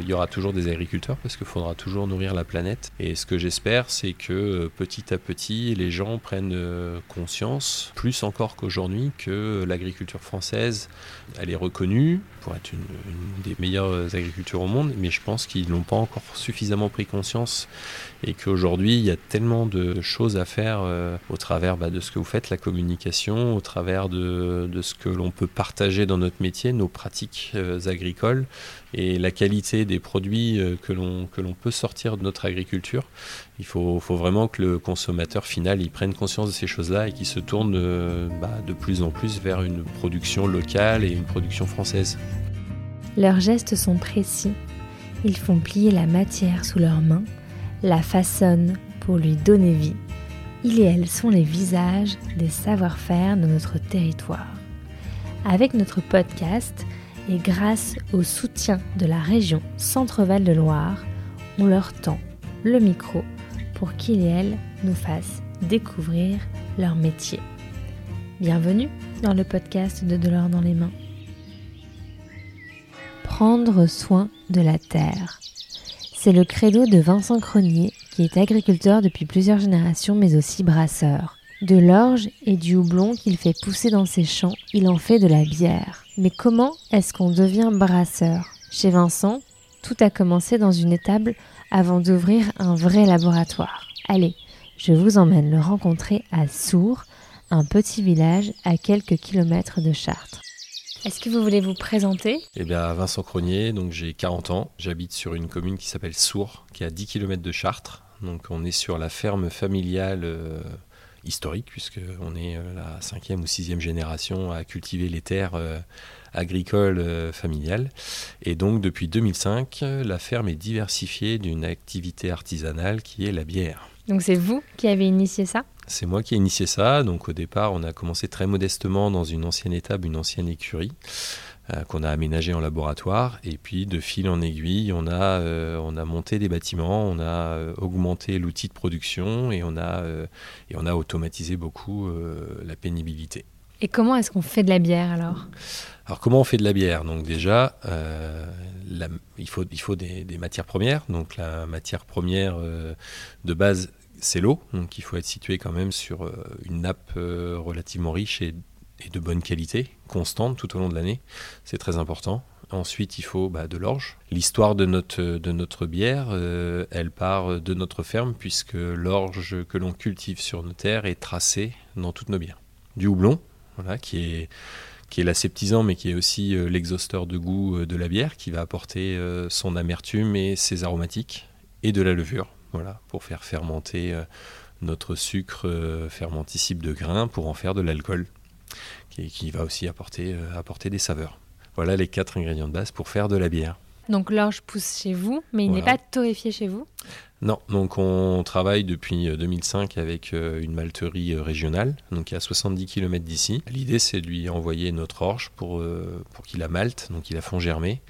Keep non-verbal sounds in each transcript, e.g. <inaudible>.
Il y aura toujours des agriculteurs parce qu'il faudra toujours nourrir la planète. Et ce que j'espère, c'est que euh, petit à petit, les gens prennent euh, conscience, plus encore qu'aujourd'hui, que l'agriculture française, elle est reconnue pour être une, des meilleures agricultures au monde, mais je pense qu'ils n'ont pas encore suffisamment pris conscience et qu'aujourd'hui, il y a tellement de choses à faire euh, au travers bah, de ce que vous faites, la communication, au travers de, ce que l'on peut partager dans notre métier, nos pratiques agricoles et la qualité des produits euh, que l'on que l'on peut sortir de notre agriculture. Il faut, faut, vraiment que le consommateur final il prenne conscience de ces choses-là et qu'il se tourne euh, bah, de plus en plus vers une production locale et une production française. Leurs gestes sont précis. Ils font plier la matière sous leurs mains, la façonnent pour lui donner vie. Ils et elles sont les visages des savoir-faire de notre territoire. Avec notre podcast, et grâce au soutien de la région Centre-Val de Loire, on leur tend le micro pour qu'ils et elles nous fassent découvrir leur métier. Bienvenue dans le podcast de De l'or dans les mains. Prendre soin de la terre. C'est le credo de Vincent Cronier qui est agriculteur depuis plusieurs générations mais aussi brasseur. De l'orge et du houblon qu'il fait pousser dans ses champs, il en fait de la bière. Mais comment est-ce qu'on devient brasseur? Chez Vincent, tout a commencé dans une étable avant d'ouvrir un vrai laboratoire. Allez, je vous emmène le rencontrer à Sourds, un petit village à quelques kilomètres de Chartres. Est-ce que vous voulez vous présenter? Eh bien, Vincent Cronier, donc j'ai 40 ans. J'habite sur une commune qui s'appelle Sourds, qui est à 10 km de Chartres. Donc on est sur la ferme familiale euh, historique, puisqu'on est euh, la cinquième ou sixième génération à cultiver les terres euh, agricoles familiales. Et donc, depuis 2005, la ferme est diversifiée d'une activité artisanale qui est la bière. Donc, c'est vous qui avez initié ça? C'est moi qui ai initié ça. Donc au départ, on a commencé très modestement dans une ancienne étable, une ancienne écurie. Euh, qu'on a aménagé en laboratoire. Et puis, de fil en aiguille, on a, euh, on a monté des bâtiments, on a euh, augmenté l'outil de production et on a, et on a automatisé beaucoup la pénibilité. Et comment est-ce qu'on fait de la bière alors? Alors, comment on fait de la bière? Donc, déjà, il faut, il faut des, des, matières premières. Donc, la matière première de base, c'est l'eau. Donc, il faut être situé quand même sur une nappe relativement riche et de bonne qualité, constante tout au long de l'année. C'est très important. Ensuite, il faut bah, de l'orge. L'histoire de notre, bière, euh, elle part de notre ferme, puisque l'orge que l'on cultive sur nos terres est tracée dans toutes nos bières. Du houblon, voilà, qui est, qui mais qui est aussi euh, l'exhausteur de goût euh, de la bière, qui va apporter son amertume et ses aromatiques, et de la levure, voilà, pour faire fermenter notre sucre fermenticible de grain pour en faire de l'alcool qui, qui va aussi apporter, euh, apporter des saveurs. Voilà les quatre ingrédients de base pour faire de la bière. Donc l'orge pousse chez vous, mais il n'est pas torréfié chez vous? Non, donc on travaille depuis 2005 euh, avec euh, une malterie régionale, donc à 70 km d'ici. L'idée c'est de lui envoyer notre orge pour, pour qu'il la malte, donc il la fond germer.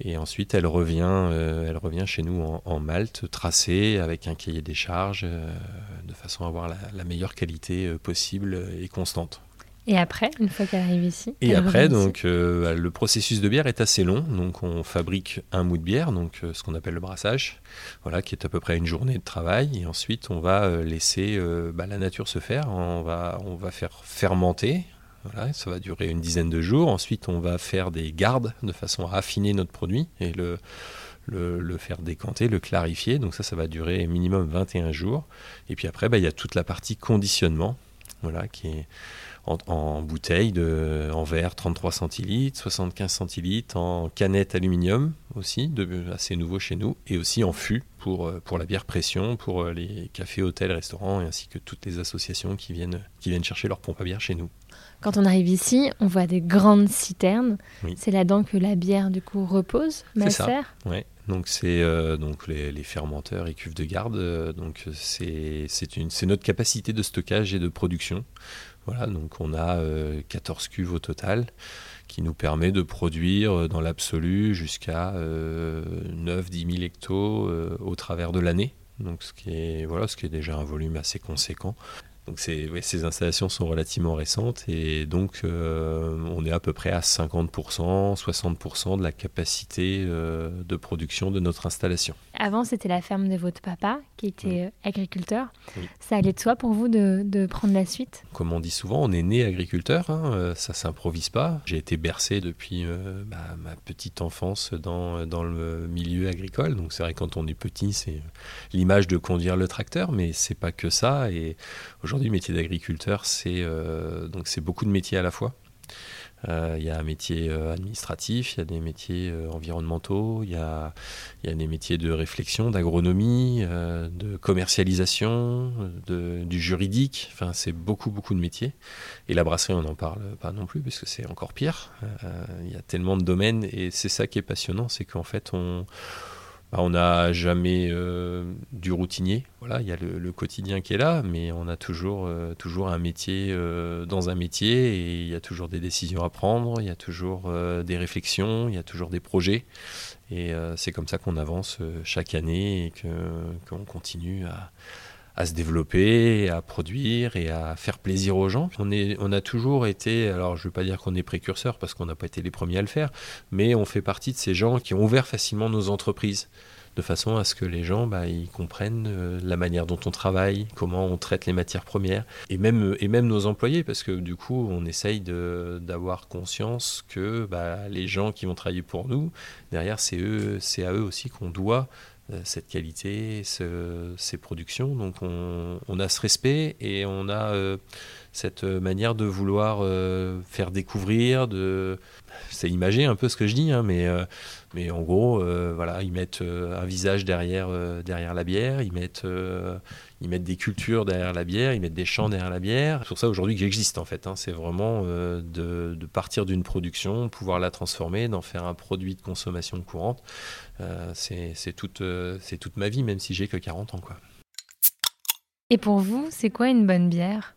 Et ensuite elle revient, elle revient chez nous en, en, malte, tracée, avec un cahier des charges, de façon à avoir la, la meilleure qualité possible et constante. Et après, une fois qu'elle arrive ici Et après, donc, euh, le processus de bière est assez long. Donc, on fabrique un mou de bière, donc euh, ce qu'on appelle le brassage, voilà, qui est à peu près une journée de travail. Et ensuite, on va euh, laisser bah, la nature se faire. On va, on va faire fermenter. Ça va durer une dizaine de jours. Ensuite, on va faire des gardes de façon à affiner notre produit et le, faire décanter, le clarifier. Donc ça, ça va durer minimum 21 jours. Et puis après, bah, il y a toute la partie conditionnement, voilà, qui est en, bouteille, en verre 33 centilitres, 75 centilitres, en canette aluminium aussi, assez nouveau chez nous, et aussi en fût pour, euh, la bière pression, pour euh, les cafés, hôtels, restaurants, ainsi que toutes les associations qui viennent chercher leur pompe à bière chez nous. Quand on arrive ici, on voit des grandes citernes. C'est là-dedans que la bière du coup repose, ça. Ouais. Donc c'est euh, donc les, les, fermenteurs et cuves de garde. donc c'est c'est notre capacité de stockage et de production. Voilà, donc on a 14 euh, cuves au total qui nous permet de produire euh, dans l'absolu jusqu'à 9-10 euh, 000 hectos au travers de l'année. Donc ce qui est voilà, ce qui est déjà un volume assez conséquent. Donc ces, ces installations sont relativement récentes et donc euh, on est à peu près à 50%, 60% de la capacité euh, de production de notre installation. Avant, c'était la ferme de votre papa qui était euh, agriculteur. Ça allait de soi pour vous de, prendre la suite? Comme on dit souvent, on est né agriculteur, hein, ça s'improvise pas. J'ai été bercé depuis bah, ma petite enfance dans, dans le milieu agricole. Donc c'est vrai quand on est petit, c'est l'image de conduire le tracteur, mais c'est pas que ça. Et Aujourd'hui, le métier d'agriculteur, c'est euh, donc beaucoup de métiers à la fois. Euh, il y a un métier euh, administratif, il y a des métiers environnementaux, il y a, y a, des métiers de réflexion, d'agronomie, de commercialisation, de, du juridique. Enfin, c'est beaucoup, beaucoup de métiers. Et la brasserie, on n'en parle pas non plus, parce que c'est encore pire. Il y a tellement de domaines, et c'est ça qui est passionnant, c'est qu'en fait, on bah, on n'a jamais euh, du routinier. Voilà, il y a le, quotidien qui est là, mais on a toujours, euh, un métier euh, dans un métier et il y a toujours des décisions à prendre, il y a toujours des réflexions, il y a toujours des projets. Et c'est comme ça qu'on avance chaque année et qu'on continue à, à se développer, à produire et à faire plaisir aux gens. On, est, on a toujours été, alors je ne veux pas dire qu'on est précurseur parce qu'on n'a pas été les premiers à le faire, mais on fait partie de ces gens qui ont ouvert facilement nos entreprises de façon à ce que les gens bah, ils comprennent euh, la manière dont on travaille, comment on traite les matières premières, et même, et même nos employés, parce que du coup, on essaye d'avoir conscience que bah, les gens qui vont travailler pour nous, derrière, c'est à eux aussi qu'on doit cette qualité, ces productions. Donc on, a ce respect et on a euh, cette manière de vouloir euh, faire découvrir, de... c'est imagé un peu ce que je dis, hein, mais, mais en gros, voilà, ils mettent un visage derrière, derrière la bière, ils mettent, ils mettent des cultures derrière la bière, ils mettent des chants derrière la bière. C'est pour ça aujourd'hui que j'existe en fait. Hein. C'est vraiment de, partir d'une production, pouvoir la transformer, d'en faire un produit de consommation courante. Euh, c'est toute, euh, toute ma vie, même si j'ai que 40 ans. Quoi. Et pour vous, c'est quoi une bonne bière?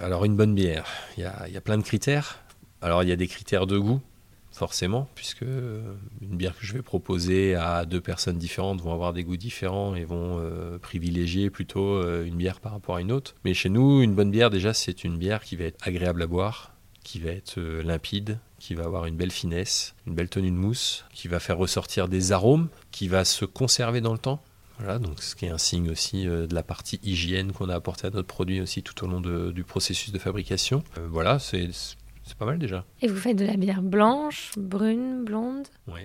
Alors, une bonne bière, il y a, y a, plein de critères. Alors, il y a des critères de goût, forcément, puisque euh, une bière que je vais proposer à deux personnes différentes vont avoir des goûts différents et vont privilégier plutôt une bière par rapport à une autre. Mais chez nous, une bonne bière, déjà, c'est une bière qui va être agréable à boire, qui va être limpide, qui va avoir une belle finesse, une belle tenue de mousse, qui va faire ressortir des arômes, qui va se conserver dans le temps. Voilà, donc ce qui est un signe aussi euh, de la partie hygiène qu'on a apporté à notre produit aussi tout au long du processus de fabrication. Euh, voilà, c'est pas mal déjà. Et vous faites de la bière blanche, brune, blonde? Oui.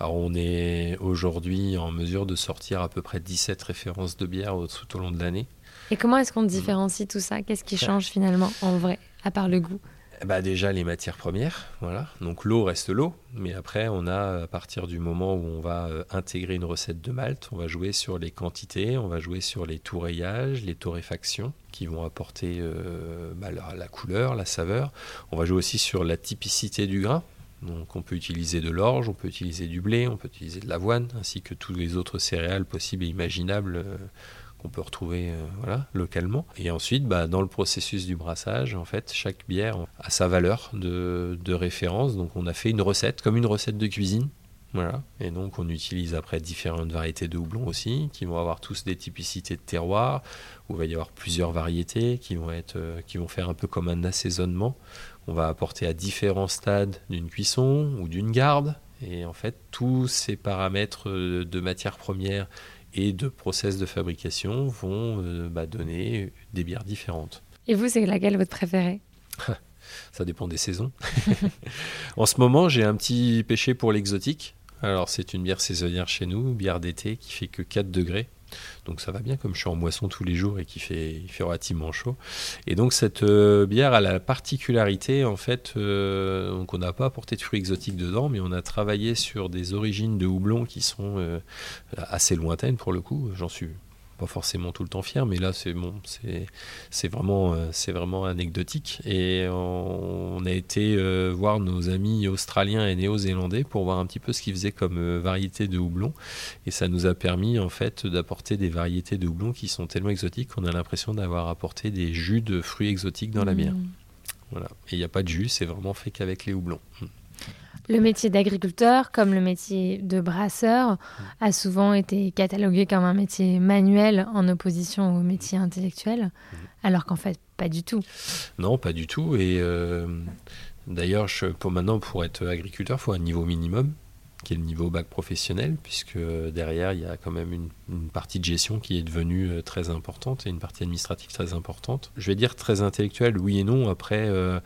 Alors on est aujourd'hui en mesure de sortir à peu près 17 références de bière tout au long de l'année. Et comment est-ce qu'on différencie tout ça? Qu'est-ce qui change finalement en vrai, à part le goût? Bah déjà les matières premières, voilà. Donc l'eau reste l'eau, mais après on a à partir du moment où on va euh, intégrer une recette de malt, on va jouer sur les quantités, on va jouer sur les tourreillages, les torréfactions qui vont apporter euh, bah, la, couleur, la saveur. On va jouer aussi sur la typicité du grain. Donc on peut utiliser de l'orge, on peut utiliser du blé, on peut utiliser de l'avoine, ainsi que tous les autres céréales possibles et imaginables. Euh, qu'on peut retrouver euh, voilà, localement. Et ensuite, bah, dans le processus du brassage, en fait, chaque bière a sa valeur de, référence. Donc on a fait une recette, comme une recette de cuisine. Voilà. Et donc on utilise après différentes variétés de houblon aussi, qui vont avoir tous des typicités de terroir, où il va y avoir plusieurs variétés qui vont, être, euh, qui vont faire un peu comme un assaisonnement. On va apporter à différents stades d'une cuisson ou d'une garde. Et en fait, tous ces paramètres de matières premières et de process de fabrication vont euh, bah, donner des bières différentes. Et vous, c'est laquelle votre préférée? <laughs> Ça dépend des saisons. <laughs> en ce moment, j'ai un petit péché pour l'exotique. Alors, c'est une bière saisonnière chez nous, bière d'été qui fait que 4 degrés. Donc ça va bien comme je suis en moisson tous les jours et qu'il fait, il fait relativement chaud. Et donc cette euh, bière a la particularité en fait, euh, donc on n'a pas apporté de fruits exotiques dedans, mais on a travaillé sur des origines de houblon qui sont euh, assez lointaines pour le coup. J'en suis pas forcément tout le temps fier, mais là c'est bon, c'est vraiment euh, c'est vraiment anecdotique. Et on, a été euh, voir nos amis australiens et néo-zélandais pour voir un petit peu ce qu'ils faisaient comme euh, variété de houblon, et ça nous a permis en fait d'apporter des variétés de houblon qui sont tellement exotiques qu'on a l'impression d'avoir apporté des jus de fruits exotiques dans la bière. Mmh. Voilà. Et il n'y a pas de jus, c'est vraiment fait qu'avec les houblons. Mmh. Le métier d'agriculteur, comme le métier de brasseur, a souvent été catalogué comme un métier manuel en opposition au métier intellectuel, alors qu'en fait, pas du tout. Non, pas du tout. Et euh, d'ailleurs, pour maintenant, pour être agriculteur, il faut un niveau minimum, qui est le niveau bac professionnel, puisque derrière, il y a quand même une, partie de gestion qui est devenue euh, très importante et une partie administrative très importante. Je vais dire très intellectuelle, oui et non. Après, euh,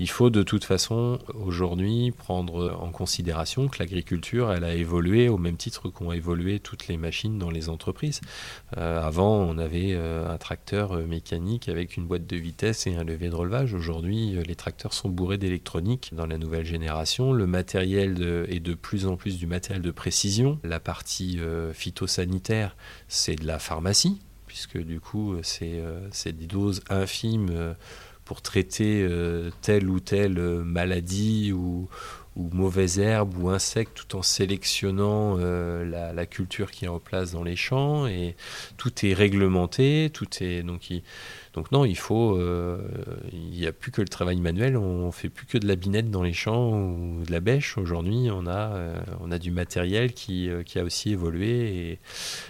il faut de toute façon aujourd'hui prendre en considération que l'agriculture, elle a évolué au même titre qu'ont évolué toutes les machines dans les entreprises. Euh, avant, on avait euh, un tracteur euh, mécanique avec une boîte de vitesse et un levier de relevage. Aujourd'hui, les tracteurs sont bourrés d'électronique dans la nouvelle génération. Le matériel est de plus en plus du matériel de précision. La partie phytosanitaire, c'est de la pharmacie, puisque du coup, c'est des doses infimes pour traiter euh, telle ou telle euh, maladie ou, ou mauvaise herbe ou insecte tout en sélectionnant euh, la, culture qui est en place dans les champs et tout est réglementé tout est donc il, donc non, il faut, euh, il n'y a plus que le travail manuel, on fait plus que de la binette dans les champs ou de la bêche. Aujourd'hui, on a, euh, on a du matériel qui, qui a aussi évolué et,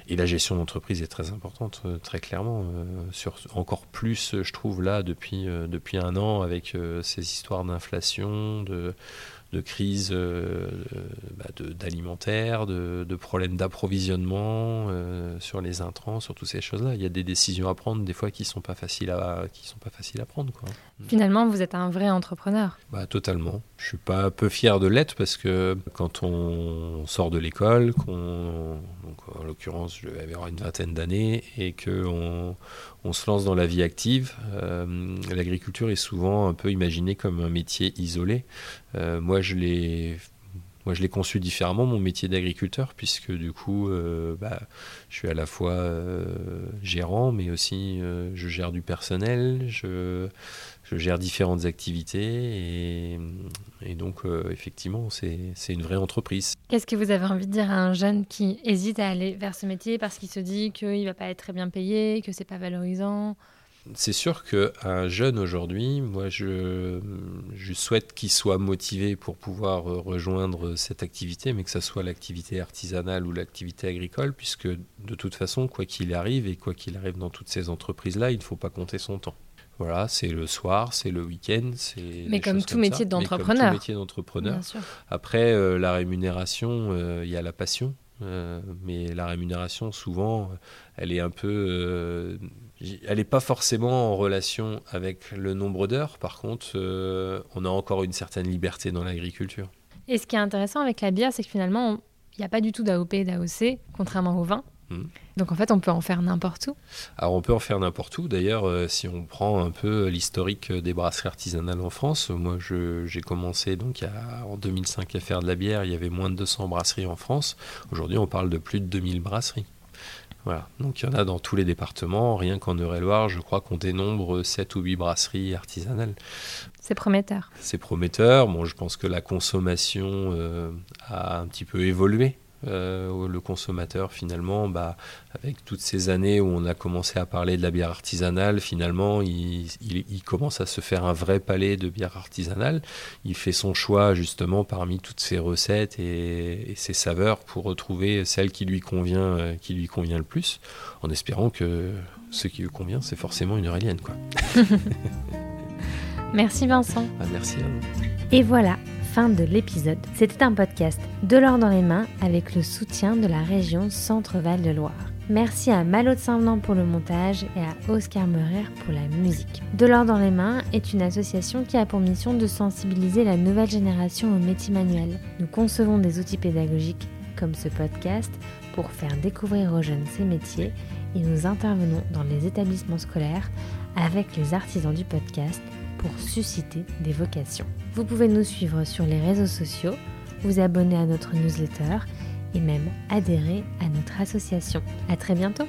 et la gestion d'entreprise est très importante, très clairement. sur, encore plus, je trouve là depuis, depuis un an avec ces histoires d'inflation, de de crise euh, bah, d'alimentaire, de, de, problèmes d'approvisionnement euh, sur les intrants, sur toutes ces choses-là. Il y a des décisions à prendre des fois qui sont pas faciles à qui sont pas faciles à prendre. Quoi. Finalement, vous êtes un vrai entrepreneur. Bah, totalement. Je suis pas peu fier de l'être parce que quand on sort de l'école, qu'on en l'occurrence je vais avoir une vingtaine d'années et que on, se lance dans la vie active, euh, l'agriculture est souvent un peu imaginée comme un métier isolé. Euh, moi, je l'ai moi, je l'ai conçu différemment, mon métier d'agriculteur, puisque du coup, euh, bah, je suis à la fois euh, gérant, mais aussi euh, je gère du personnel, je, gère différentes activités, et, donc, effectivement, c'est une vraie entreprise. Qu'est-ce que vous avez envie de dire à un jeune qui hésite à aller vers ce métier parce qu'il se dit qu'il ne va pas être très bien payé, que c'est pas valorisant? C'est sûr qu'un jeune aujourd'hui, moi je, je souhaite qu'il soit motivé pour pouvoir euh, rejoindre cette activité, mais que ce soit l'activité artisanale ou l'activité agricole, puisque de toute façon, quoi qu'il arrive, et quoi qu'il arrive dans toutes ces entreprises-là, il ne faut pas compter son temps. Voilà, c'est le soir, c'est le week-end, c'est. Mais comme tout, métier d'entrepreneur. métier d'entrepreneur. Après, euh, la rémunération, euh, il y a la passion. Euh, mais la rémunération, souvent, elle est un peu. Euh, elle n'est pas forcément en relation avec le nombre d'heures. Par contre, euh, on a encore une certaine liberté dans l'agriculture. Et ce qui est intéressant avec la bière, c'est que finalement, il n'y a pas du tout d'AOP et d'AOC, contrairement au vin. Hmm. Donc en fait, on peut en faire n'importe où. Alors on peut en faire n'importe où. D'ailleurs, euh, si on prend un peu l'historique des brasseries artisanales en France, moi j'ai commencé donc en 2005 à faire de la bière. Il y avait moins de 200 brasseries en France. Aujourd'hui, on parle de plus de 2000 brasseries. Voilà. Donc il y en a dans tous les départements. Rien qu'en Eure-et-Loire, je crois qu'on dénombre 7 ou 8 brasseries artisanales. C'est prometteur. C'est prometteur. Bon, je pense que la consommation euh, a un petit peu évolué. Euh, le consommateur finalement, bah, avec toutes ces années où on a commencé à parler de la bière artisanale, finalement il, il, il, commence à se faire un vrai palais de bière artisanale. Il fait son choix justement parmi toutes ces recettes et, et ses saveurs pour retrouver celle qui lui convient, euh, qui lui convient le plus, en espérant que ce qui lui convient, c'est forcément une Aurélienne. Quoi. <laughs> <laughs> merci Vincent. Ah, merci à vous. Et voilà, fin de l'épisode. C'était un podcast de l'or dans les mains avec le soutien de la région Centre-Val de Loire. Merci à Malo de Saint-Venant pour le montage et à Oscar Meurer pour la musique. De l'or dans les mains est une association qui a pour mission de sensibiliser la nouvelle génération aux métiers manuels. Nous concevons des outils pédagogiques comme ce podcast pour faire découvrir aux jeunes ces métiers et nous intervenons dans les établissements scolaires avec les artisans du podcast pour susciter des vocations. Vous pouvez nous suivre sur les réseaux sociaux, vous abonner à notre newsletter et même adhérer à notre association. À très bientôt!